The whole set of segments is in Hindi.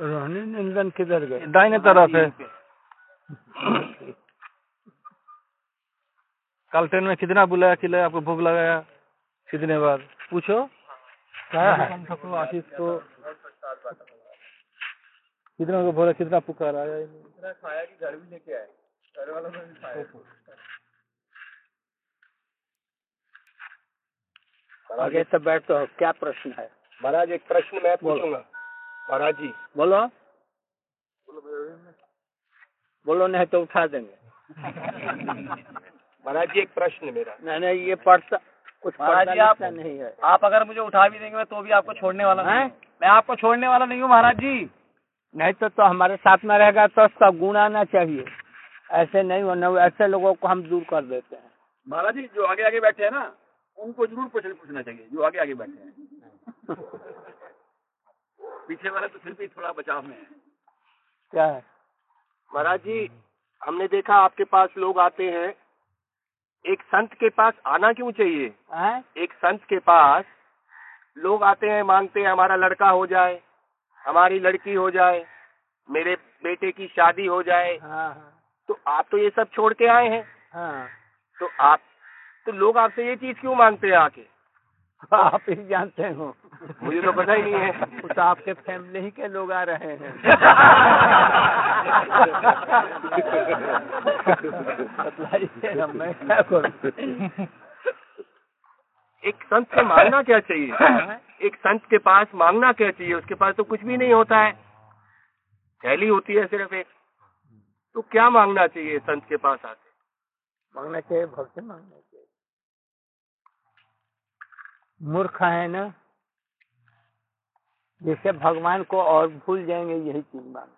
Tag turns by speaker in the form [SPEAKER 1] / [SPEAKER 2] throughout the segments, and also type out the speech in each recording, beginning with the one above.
[SPEAKER 1] रोहिणी नंदन किधर गए?
[SPEAKER 2] दाहिने तरफ़ है। कल ट्रेन में कितना बुलाया खिलाया आपको भूख लगाया? कितने बार? पूछो।
[SPEAKER 1] क्या है?
[SPEAKER 2] आशीष को कितना को बोला कितना पुकार आया? नहीं।
[SPEAKER 3] खाया कि घर भी लेके आए। घर वालों ने भी खाया।
[SPEAKER 1] आगे तो बैठो। क्या प्रश्न है?
[SPEAKER 3] महाराज एक प्रश्न मैं पूछूँगा। महाराज जी
[SPEAKER 1] बोलो बोलो नहीं तो उठा देंगे।
[SPEAKER 3] महाराज जी एक प्रश्न मेरा।
[SPEAKER 1] नहीं नहीं ये पढ़ता कुछ
[SPEAKER 4] महाराज जी, आप-
[SPEAKER 1] नहीं है।
[SPEAKER 4] आप अगर मुझे उठा भी देंगे मैं तो भी आपको छोड़ने वाला
[SPEAKER 1] हैं?
[SPEAKER 4] हूँ। मैं आपको छोड़ने वाला नहीं हूँ महाराज जी।
[SPEAKER 1] नहीं तो तो हमारे साथ में रहेगा तो उसका गुण आना चाहिए। ऐसे नहीं होना ऐसे लोगों को हम दूर कर देते हैं।
[SPEAKER 3] महाराज जी जो आगे आगे बैठे हैं ना उनको ज़रूर पूछना चाहिए जो आगे आगे बैठे हैं। पीछे वाले तो फिर भी थोड़ा बचाव में है।
[SPEAKER 1] क्या है?
[SPEAKER 3] महाराज जी हमने देखा आपके पास लोग आते हैं। एक संत के पास आना क्यों चाहिए?
[SPEAKER 1] हैं?
[SPEAKER 3] एक संत के पास लोग आते हैं मांगते हैं हमारा लड़का हो जाए हमारी लड़की हो जाए मेरे बेटे की शादी हो जाए।
[SPEAKER 1] हाँ हाँ।
[SPEAKER 3] तो आप तो ये सब छोड़ के आए हैं।
[SPEAKER 1] हाँ।
[SPEAKER 3] तो आप तो लोग आपसे ये चीज़ क्यों मांगते हैं आके?
[SPEAKER 1] आप ही जानते हो।
[SPEAKER 3] मुझे तो पता ही नहीं है।
[SPEAKER 1] वो तो आपके फैमिली ही के लोग आ रहे हैं। मैं क्या करूँ
[SPEAKER 3] एक संत से मांगना क्या चाहिए? एक संत के पास मांगना क्या चाहिए? उसके पास तो कुछ भी नहीं होता है। थैली होती है सिर्फ़ एक। तो क्या मांगना चाहिए संत के पास आके?
[SPEAKER 1] मांगना चाहिए भक्ति मांगना चाहिए। मूर्ख है ना? जिससे भगवान को और भूल जाएँगे यही चीज़ मांग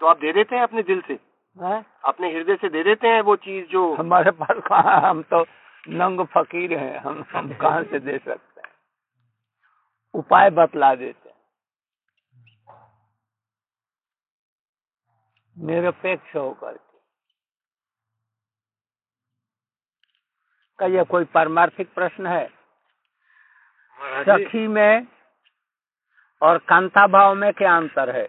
[SPEAKER 3] तो आप दे देते हैं अपने दिल से?
[SPEAKER 1] है?
[SPEAKER 3] अपने हृदय से दे देते हैं वो चीज़ जो
[SPEAKER 1] हमारे पास कहा हम तो नंग फकीर हैं हम हम कहा से दे सकते हैं? उपाय बतला देते हैं। निरपेक्ष होकर के। का ये कोई पारमार्थिक प्रश्न है? सखी में और कांता भाव में क्या अंतर है?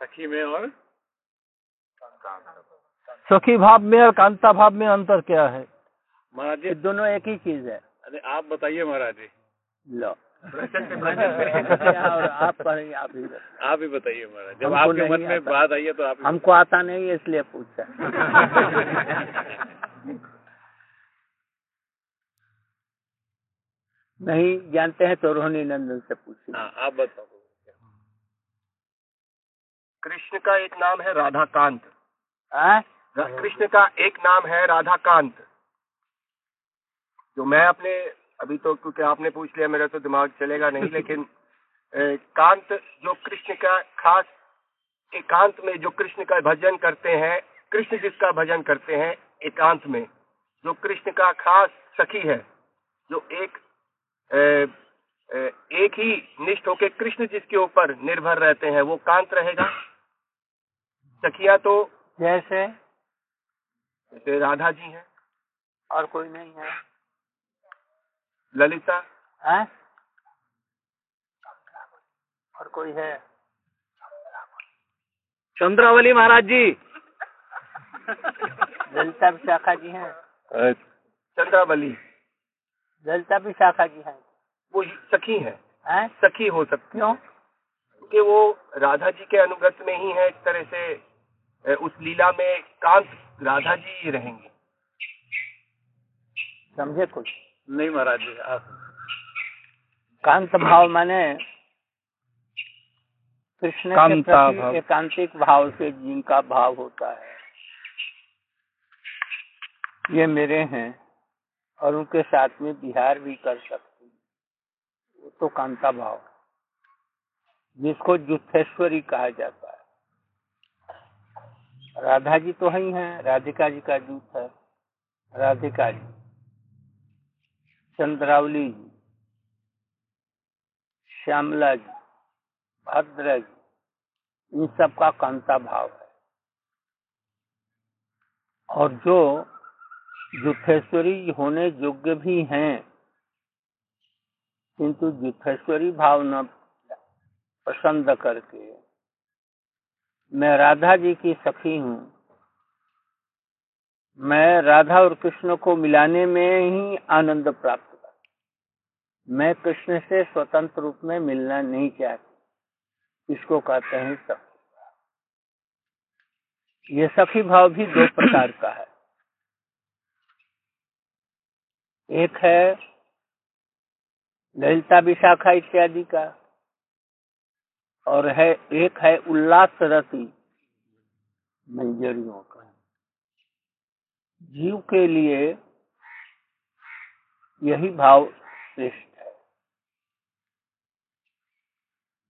[SPEAKER 3] सखी में और
[SPEAKER 2] सखी भाव में और कांता भाव में अंतर क्या है?
[SPEAKER 3] महाराज
[SPEAKER 1] ये दोनों एक ही चीज़ है।
[SPEAKER 3] अरे आप बताइए महाराज जी।
[SPEAKER 1] लो। और आप ही बताइए।
[SPEAKER 3] आप ही बताइए महाराज। जब आपके मन में बात आई है तो आप
[SPEAKER 1] हमको आता नहीं है इसलिए पूछा। नहीं जानते हैं तो रोहिणी नंदन से पूछिए
[SPEAKER 3] हाँ, आप बताओ। कृष्ण का एक नाम है राधाकांत।
[SPEAKER 1] हाँ?
[SPEAKER 3] कृष्ण का एक नाम है राधाकांत। जो मैं अपने अभी तो क्योंकि आपने पूछ लिया मेरा तो दिमाग चलेगा नहीं लेकिन ए, कांत जो कृष्ण का खास एकांत में जो कृष्ण का भजन करते हैं कृष्ण जिसका भजन करते हैं एकांत में जो कृष्ण का खास सखी है जो एक एक ही निष्ठ होके कृष्ण जिसके ऊपर निर्भर रहते हैं वो कांत रहेगा? सखिया तो
[SPEAKER 1] जैसे?
[SPEAKER 3] जैसे राधा जी हैं।
[SPEAKER 1] और कोई नहीं है।
[SPEAKER 3] ललिता?
[SPEAKER 1] हाँ? और कोई है?
[SPEAKER 4] चंद्रावली महाराज जी।
[SPEAKER 1] ललिता विशाखा जी हैं।
[SPEAKER 3] चंद्रावली।
[SPEAKER 1] ललिता शाखा जी है।
[SPEAKER 3] वो सखी है।
[SPEAKER 1] हैं?
[SPEAKER 3] सखी हो सकती
[SPEAKER 1] क्यों?
[SPEAKER 3] क्योंकि वो राधा जी के अनुगत में ही है एक तरह से उस लीला में कांत राधा जी ही रहेंगे।
[SPEAKER 1] समझे कुछ?
[SPEAKER 3] नहीं महाराज जी आप
[SPEAKER 1] कांत भाव माने कृष्ण के प्रति एकांतिक भाव से जिनका भाव होता है। ये मेरे हैं। और उनके साथ में बिहार भी कर सकती हूँ। वो तो कांता भाव। जिसको जुथेश्वरी कहा जाता है राधा जी तो ही हैं, राधिका जी का जूथ है राधिका जी, चंद्रावली जी, श्यामला जी, भद्र जी, इन सब का कांता भाव है और जो जुथेश्वरी होने योग्य भी हैं। किंतु जुथेश्वरी भाव न पसंद करके मैं राधा जी की सखी हूँ। मैं राधा और कृष्ण को मिलाने में ही आनंद प्राप्त कर मैं कृष्ण से स्वतंत्र रूप में मिलना नहीं चाहती। इसको कहते हैं सखी ये सखी भाव भी दो प्रकार का है। एक है ललिता विशाखा इत्यादि का, और है, एक है उल्लास रति मंजरियों का। जीव के लिए यही भाव श्रेष्ठ है।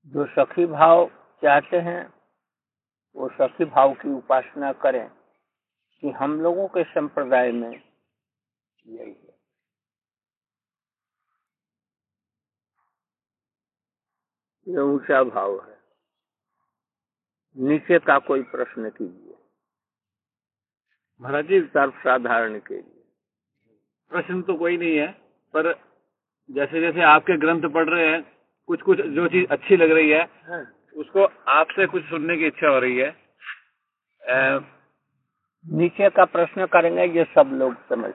[SPEAKER 1] जो सखी भाव चाहते हैं, वो सखी भाव की उपासना करें कि हम लोगों के संप्रदाय में यही है। ये ऊँचा भाव है। नीचे का कोई प्रश्न कीजिए।
[SPEAKER 2] महाराज जी
[SPEAKER 1] सर्वसाधारण के लिए।
[SPEAKER 2] प्रश्न तो कोई नहीं है पर जैसे जैसे आपके ग्रंथ पढ़ रहे हैं कुछ कुछ जो चीज़ अच्छी लग रही है। उसको आपसे कुछ सुनने की इच्छा हो रही है। अ,
[SPEAKER 1] नीचे का प्रश्न करेंगे ये सब लोग समझ।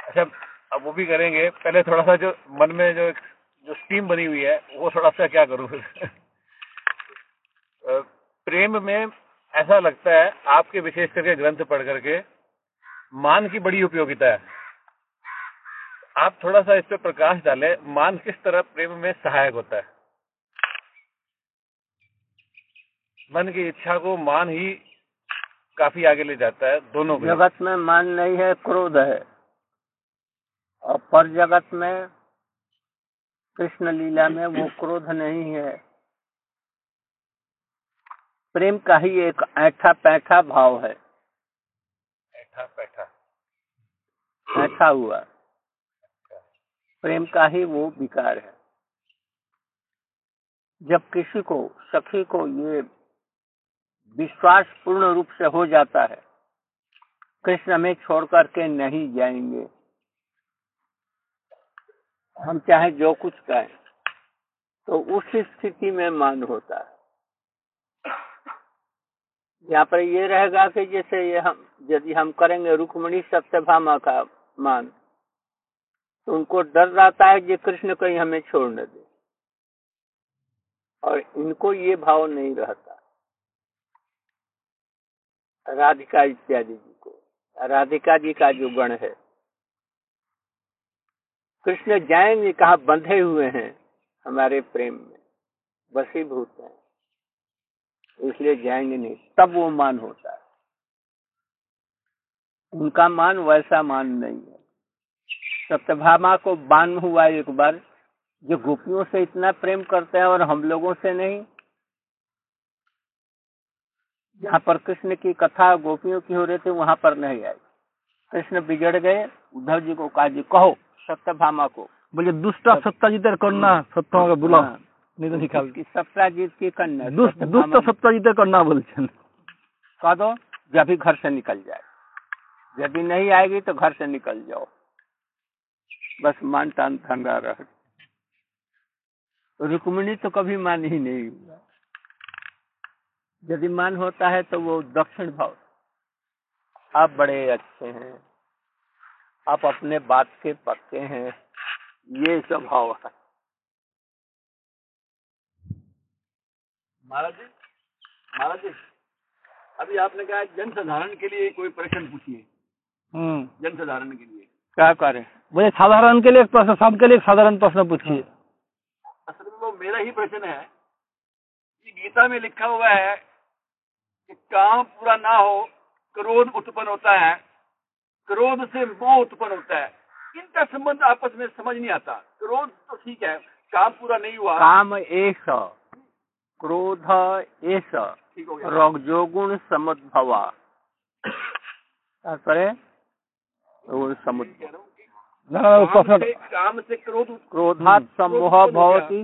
[SPEAKER 2] अच्छा अब वो भी करेंगे। पहले थोड़ा सा जो मन में जो जो स्टीम बनी हुई है, वो थोड़ा सा क्या करूँ? प्रेम में ऐसा लगता है, आपके विशेष करके ग्रंथ पढ़ करके, मान की बड़ी उपयोगिता है। आप थोड़ा सा इस पर प्रकाश डालें, मान किस तरह प्रेम में सहायक होता है? मन की इच्छा को मान ही काफ़ी आगे ले जाता है, दोनों
[SPEAKER 1] जगत में मान नहीं है, क्रोध है। और पर जगत में कृष्ण लीला में वो क्रोध नहीं है। प्रेम का ही एक ऐठा पैठा भाव है।
[SPEAKER 2] ऐठा पैठा
[SPEAKER 1] ऐठा हुआ। प्रेम का ही वो विकार है। जब किसी को सखी को ये विश्वास पूर्ण रूप से हो जाता है कृष्ण हमें छोड़ करके नहीं जाएँगे। हम चाहे जो कुछ कहें तो उस स्थिति में मान होता है। यहाँ पर ये रहेगा कि जैसे ये हम, यदि हम करेंगे रुक्मणी सत्यभामा का मान तो उनको डर रहता है कि कृष्ण कहीं हमें छोड़ न दे। और इनको ये भाव नहीं रहता। राधिका इत्यादि जी को, राधिका जी का जो गण है कृष्ण जाएँगे कहा बंधे हुए हैं हमारे प्रेम में, वसीभूत हैं। इसलिए जाएँगे नहीं, तब वो मान होता है। उनका मान वैसा मान नहीं है। सत्यभामा को बान हुआ एक बार, जो गोपियों से इतना प्रेम करते हैं और हम लोगों से नहीं। जहाँ पर कृष्ण की कथा गोपियों की हो रही थी, वहाँ पर नहीं आई। कृष्ण बिगड़ गए, उद्धव जी को कहा, जी, कहो। सत्ता हम्म। भामा को
[SPEAKER 2] बोले दुष्टा सत्ताजीत करना सत्ता का
[SPEAKER 1] बुला
[SPEAKER 2] नहीं तो निकाल।
[SPEAKER 1] सत्ताजीत की कन्या
[SPEAKER 2] दुष्ट दुष्ट सत्ताजीत कन्या बोलते
[SPEAKER 1] कह दो जब भी घर से निकल जाए। जब भी नहीं आएगी तो घर से निकल जाओ। बस मान टान ठंडा रह। रुक्मिणी तो कभी मान ही नहीं यदि मान होता है तो वो दक्षिण भाव। आप बड़े अच्छे हैं। आप अपने बात के पक्के हैं। ये स्वभाव है।
[SPEAKER 2] महाराज जी महाराज जी अभी आपने कहा जन साधारण के लिए कोई प्रश्न पूछिए।
[SPEAKER 1] हम्म।
[SPEAKER 2] जन साधारण के लिए।
[SPEAKER 1] क्या करें?
[SPEAKER 2] मुझे साधारण के लिए एक प्रश्न सबके लिए एक साधारण प्रश्न पूछिए। असल में वो मेरा ही प्रश्न है। कि गीता में लिखा हुआ है कि काम पूरा ना हो क्रोध उत्पन्न होता है। क्रोध से मोह उत्पन्न होता है। इनका संबंध आपस में समझ नहीं आता। क्रोध तो ठीक है काम पूरा नहीं हुआ।
[SPEAKER 1] काम एष क्रोध एस
[SPEAKER 2] ठीक हो गया।
[SPEAKER 1] रजोगुण समुद्भवा तात्पर्य गुण समुद्भव
[SPEAKER 2] काम से क्रोध
[SPEAKER 1] क्रोधात सम्मोह
[SPEAKER 2] हो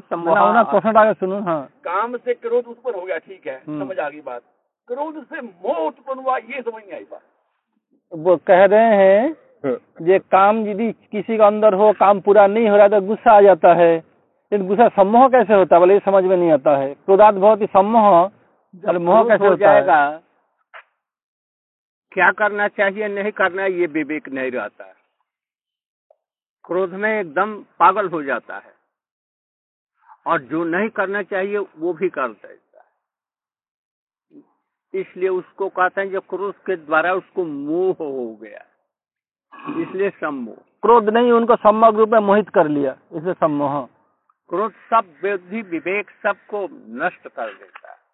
[SPEAKER 1] सम्मोह
[SPEAKER 2] क्वेश्चन आगे सुनो हाँ। काम से क्रोध उत्पन्न हो गया ठीक है
[SPEAKER 1] हम्म।
[SPEAKER 2] समझ आ गई बात। क्रोध से मोह उत्पन्न हुआ ये समझ नहीं आई बात।
[SPEAKER 5] वो कह रहे हैं ये काम यदि किसी का अंदर हो काम पूरा नहीं हो रहा तो गुस्सा आ जाता है। लेकिन गुस्सा सम्मोह कैसे होता है? बोले समझ में नहीं आता है। क्रोधात बहुत ही सम्मोह और मोह कैसे
[SPEAKER 1] हो जाएगा क्या करना चाहिए नहीं करना ये विवेक नहीं रहता है। क्रोध में एकदम पागल हो जाता है। और जो नहीं करना चाहिए वो भी कर देता है। इसलिए उसको कहते हैं जो क्रोध के द्वारा उसको मोह हो गया। इसलिए सम्मोह।
[SPEAKER 5] क्रोध नहीं उनको सम्यक रूप में मोहित कर लिया। इसे सम्मोह।
[SPEAKER 1] क्रोध सब बुद्धि विवेक सबको नष्ट कर देता है।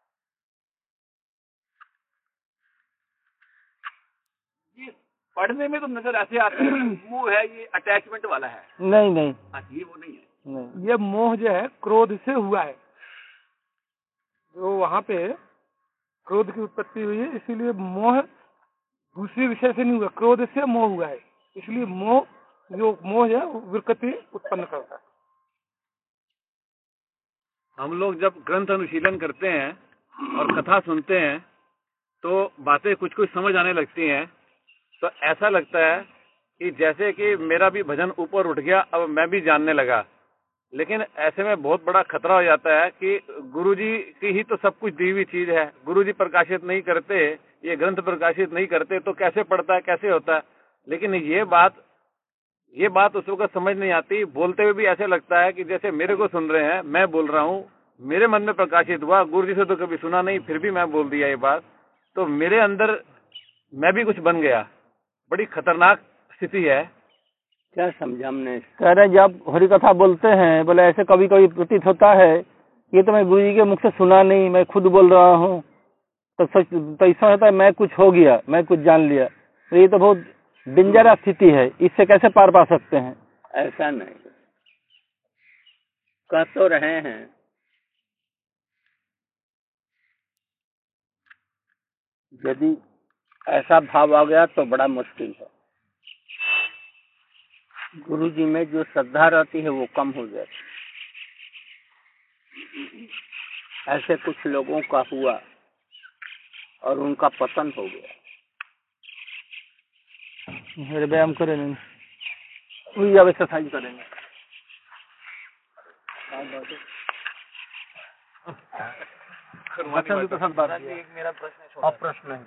[SPEAKER 2] पढ़ने में तो नज़र ऐसे आता है मुँह है ये अटैचमेंट वाला है।
[SPEAKER 5] नहीं नहीं।
[SPEAKER 2] हाँ, ये वो नहीं है।
[SPEAKER 5] नहीं।
[SPEAKER 6] ये मोह जो है क्रोध से हुआ है। जो वहाँ पे क्रोध की उत्पत्ति हुई है, इसीलिए मोह दूसरे विषय से नहीं हुआ, क्रोध से मोह हुआ है। इसलिए मोह, जो मोह है विकृति उत्पन्न करता है।
[SPEAKER 2] हम लोग जब ग्रंथ अनुशीलन करते हैं और कथा सुनते हैं तो बातें कुछ कुछ समझ आने लगती हैं। तो ऐसा लगता है कि जैसे कि मेरा भी भजन ऊपर उठ गया, अब मैं भी जानने लगा। लेकिन ऐसे में बहुत बड़ा खतरा हो जाता है कि गुरुजी की ही तो सब कुछ दी हुई चीज़ है। गुरुजी प्रकाशित नहीं करते, ये ग्रंथ प्रकाशित नहीं करते तो कैसे पढ़ता है, कैसे होता है? लेकिन ये बात ये बात उस वक्त समझ नहीं आती। बोलते हुए भी ऐसे लगता है कि जैसे मेरे को सुन रहे हैं, मैं बोल रहा हूँ, मेरे मन में प्रकाशित हुआ गुरु जी से तो कभी सुना नहीं, फिर भी मैं बोल दिया ये बात। तो मेरे अंदर मैं भी कुछ बन गया। बड़ी खतरनाक स्थिति है।
[SPEAKER 1] क्या समझा हमने
[SPEAKER 5] कह रहे हैं जब हरि कथा बोलते हैं बोले ऐसे कभी कभी प्रतीत होता है ये तो मैं गुरु जी के मुख से सुना नहीं मैं खुद बोल रहा हूँ। तो सच तो ऐसा होता है मैं कुछ हो गया मैं कुछ जान लिया। तो ये तो बहुत डेंजरस स्थिति है इससे कैसे पार पा सकते हैं?
[SPEAKER 1] ऐसा नहीं। कह तो रहे हैं। यदि ऐसा भाव आ गया तो बड़ा मुश्किल है। गुरु जी में जो श्रद्धा रहती है वो कम हो जाती ऐसे कुछ लोगों का हुआ और उनका पतन हो गया।
[SPEAKER 5] व्यायाम करेंगे वही अब एक्सरसाइज करेंगे। एक मेरा प्रश्न अब प्रश्न है।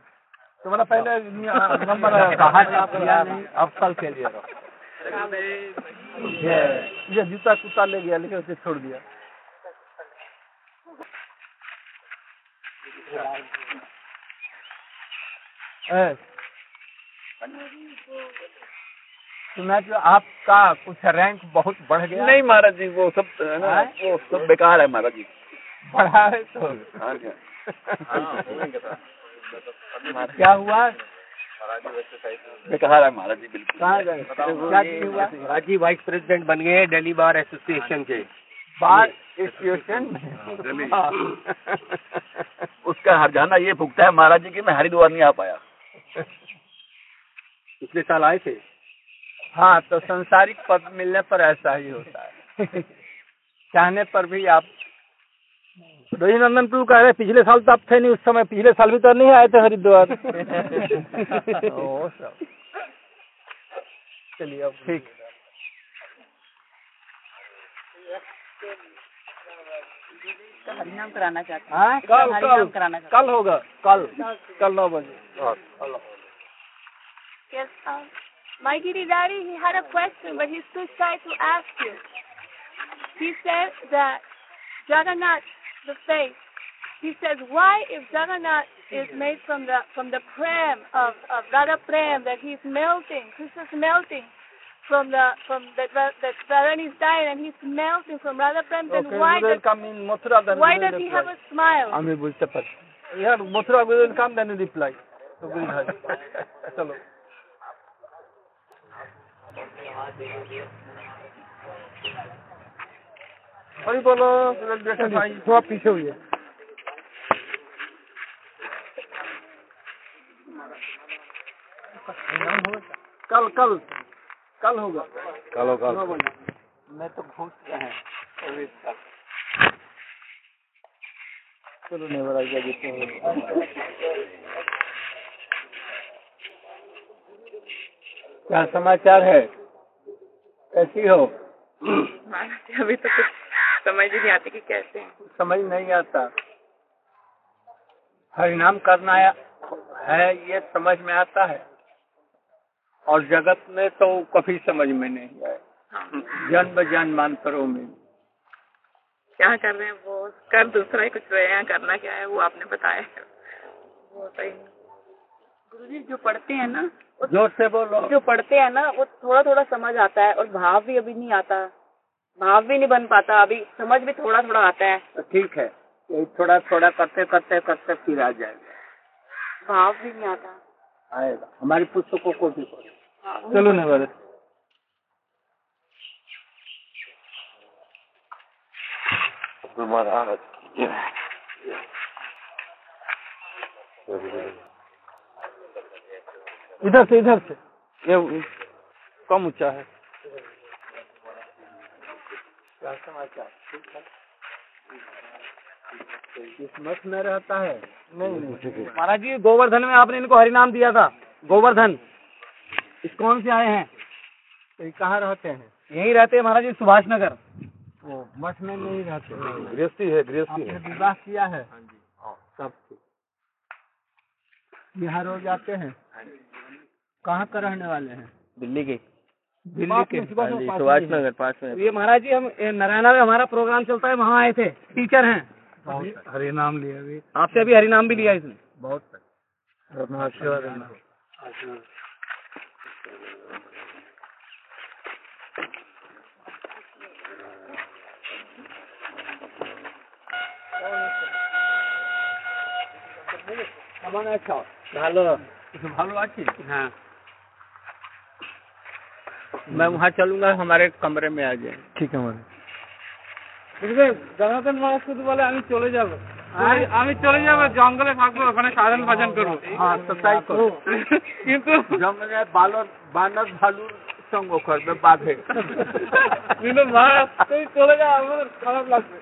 [SPEAKER 5] तुम्हारा पहले नंबर
[SPEAKER 1] कहा अब कल के लिए रहो
[SPEAKER 5] ये जूता कुत्ता ले गया लेकिन उसे छोड़ दिया।
[SPEAKER 1] सुना जो आपका कुछ रैंक बहुत बढ़ गया।
[SPEAKER 2] नहीं महाराज जी वो सब है ना
[SPEAKER 1] हाँ?
[SPEAKER 2] वो सब बेकार है महाराज जी।
[SPEAKER 1] बढ़ा है तो।
[SPEAKER 2] हाँ
[SPEAKER 1] क्या हुआ?
[SPEAKER 2] बेकार है। महाराज जी बिल्कुल।
[SPEAKER 1] कहाँ
[SPEAKER 3] राज़ी वाइस प्रेसिडेंट बन गए दिल्ली बार एसोसिएशन के।
[SPEAKER 1] Bar institution
[SPEAKER 2] Delhi. उसका हरजाना ये भुगता है महाराज जी की मैं हरिद्वार नहीं आ पाया।
[SPEAKER 3] पिछले साल आए थे?
[SPEAKER 1] हाँ तो संसारिक पद मिलने पर ऐसा ही होता है। चाहने पर भी आप
[SPEAKER 5] रविनंदन प्रभु कह रहे पिछले साल तो आप थे नहीं उस समय पिछले साल भी तो नहीं आए थे हरिद्वार। चलिए अब ठीक।
[SPEAKER 7] हरिनाम कराना चाहते
[SPEAKER 1] हाँ?
[SPEAKER 5] कल कल।
[SPEAKER 7] कराना
[SPEAKER 5] कल होगा कल। कल नौ बजे।
[SPEAKER 8] Yes, um, my Giri Daddy, he had a question, but he's too shy to ask you. He said that Jagannath, the face, he says, why if Jagannath is made from the from the prem of, of Radha Prem, that he's melting, Krishna's melting from the from the the Dharani is dying and he's melting from Radha Prem, then
[SPEAKER 5] Okay,
[SPEAKER 8] why
[SPEAKER 5] we will
[SPEAKER 8] does
[SPEAKER 5] come in Mathura then
[SPEAKER 8] why
[SPEAKER 5] we will
[SPEAKER 8] does he
[SPEAKER 5] reply.
[SPEAKER 8] have a smile?
[SPEAKER 5] আমি বুঝতে পারছি ইয়ার Mathura we will come then reply তো বুঝ ভাই চলো बोलो भाई थोड़ा पीछे हुई है कल कल कल होगा।
[SPEAKER 2] कल
[SPEAKER 1] मैं तो घुस रहे हैं। अभी तक
[SPEAKER 5] चलो नेवर आ गया जितने
[SPEAKER 1] क्या समाचार है? कैसी हो
[SPEAKER 7] अभी तो कुछ समझ नहीं आती कि कैसे
[SPEAKER 1] समझ नहीं आता। हरिनाम करना है ये समझ में आता है। और जगत में तो कभी समझ में नहीं आए।
[SPEAKER 7] हाँ।
[SPEAKER 1] जन्म जन्मांतरों में।
[SPEAKER 7] क्या कर रहे हैं? वो कर दूसरा ही कुछ रहे हैं। करना क्या है? वो आपने बताया। वो सही गुरु जी जो पढ़ते हैं ना
[SPEAKER 1] ज़ोर से बोलो।
[SPEAKER 7] जो पढ़ते हैं ना वो थोड़ा थोड़ा समझ आता है और भाव भी अभी नहीं आता। भाव भी नहीं बन पाता। अभी समझ भी थोड़ा थोड़ा आता है।
[SPEAKER 1] तो ठीक है यही थोड़ा थोड़ा करते करते करते फिर आ जाएगा।
[SPEAKER 7] भाव भी नहीं आता।
[SPEAKER 1] आएगा। हमारी पुस्तकों को भी
[SPEAKER 5] चलो ना महाराज इधर से इधर से। ये कम ऊँचा है।
[SPEAKER 1] क्या समाचार ठीक है इस में रहता है।
[SPEAKER 5] नहीं नहीं।
[SPEAKER 4] महाराज जी गोवर्धन में आपने इनको हरिनाम दिया था। गोवर्धन इस कौन से आए हैं?
[SPEAKER 1] तो ये कहाँ रहते हैं?
[SPEAKER 4] यही रहते हैं महाराज जी सुभाष नगर।
[SPEAKER 1] मठ में नहीं रहते।
[SPEAKER 5] गृहस्थी है गृहस्थी है।
[SPEAKER 1] विवाह किया है? सब ठीक। यहाँ रोज आते हैं? कहाँ का रहने वाले हैं?
[SPEAKER 5] दिल्ली की।
[SPEAKER 1] दिल्ली के
[SPEAKER 5] हाँ जी, सुभाष नगर पास में
[SPEAKER 4] ये महाराज जी हम ये नारायणा में हमारा प्रोग्राम चलता है वहाँ आए थे टीचर हैं
[SPEAKER 1] बहुत हरे नाम लिए अभी
[SPEAKER 4] आपसे अभी हरिनाम भी लिया इसने
[SPEAKER 1] बहुत आशीर्वाद देना কেমন আছো ভালো ভালো আছি हाँ मैं वहाँ चलूंगा हमारे कमरे में आ जाए
[SPEAKER 5] ठीक है महाराज
[SPEAKER 6] বুঝলে জনার্দন মহারাজ শুধু বলে আমি চলে যাব আমি- আমি চলে যাব জঙ্গলে থাকবো ওখানে সাধন ভজন করবো
[SPEAKER 1] हाँ तो তাই করো
[SPEAKER 6] কিন্তু
[SPEAKER 1] জঙ্গলে বালর বানর ভালুর সঙ্গ করবে বাঘে
[SPEAKER 6] কিন্তু মহারাজ তুই চলে যাও আমার খারাপ লাগবে